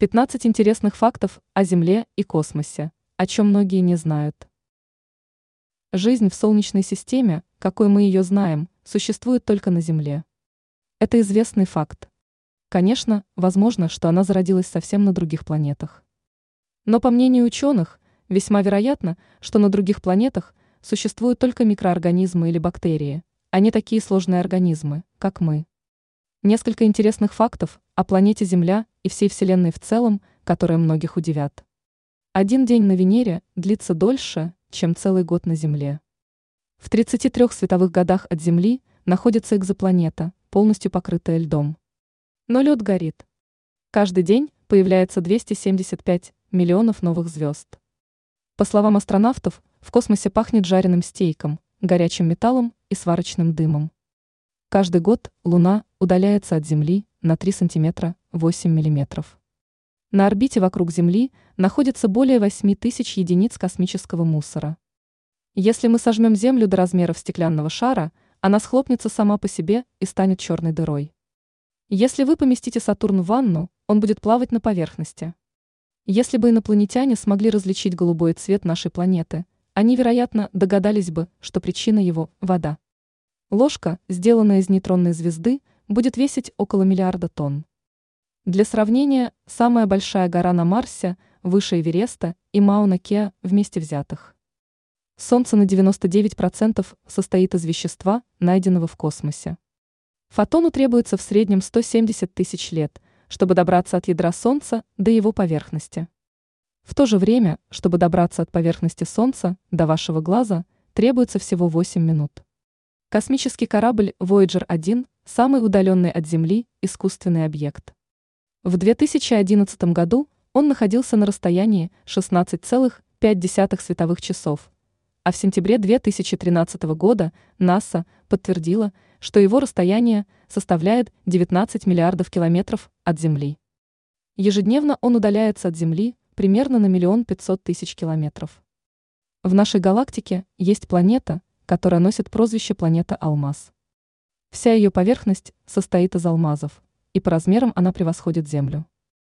15 интересных фактов о Земле и космосе, о чем многие не знают. Жизнь в Солнечной системе, какой мы ее знаем, существует только на Земле. Это известный факт. Конечно, возможно, что она зародилась совсем на других планетах. Но по мнению ученых, весьма вероятно, что на других планетах существуют только микроорганизмы или бактерии, а не такие сложные организмы, как мы. Несколько интересных фактов о планете Земля и всей Вселенной в целом, которые многих удивят. Один день на Венере длится дольше, чем целый год на Земле. В 33 световых годах от Земли находится экзопланета, полностью покрытая льдом. Но лед горит. Каждый день появляется 275 миллионов новых звезд. По словам астронавтов, в космосе пахнет жареным стейком, горячим металлом и сварочным дымом. Каждый год Луна удаляется от Земли на 3 сантиметра 8 миллиметров. На орбите вокруг Земли находится более 8 тысяч единиц космического мусора. Если мы сожмем Землю до размеров стеклянного шара, она схлопнется сама по себе и станет черной дырой. Если вы поместите Сатурн в ванну, он будет плавать на поверхности. Если бы инопланетяне смогли различить голубой цвет нашей планеты, они, вероятно, догадались бы, что причина его – вода. Ложка, сделанная из нейтронной звезды, будет весить около миллиарда тонн. Для сравнения, самая большая гора на Марсе выше Эвереста и Мауна-Кеа вместе взятых. Солнце на 99% состоит из вещества, найденного в космосе. Фотону требуется в среднем 170 тысяч лет, чтобы добраться от ядра Солнца до его поверхности. В то же время, чтобы добраться от поверхности Солнца до вашего глаза, требуется всего 8 минут. Космический корабль Voyager 1 – самый удаленный от Земли искусственный объект. В 2011 году он находился на расстоянии 16,5 световых часов, а в сентябре 2013 года НАСА подтвердила, что его расстояние составляет 19 миллиардов километров от Земли. Ежедневно он удаляется от Земли примерно на миллион пятьсот тысяч километров. В нашей галактике есть планета – которая носит прозвище планета Алмаз. Вся ее поверхность состоит из алмазов, и по размерам она превосходит Землю.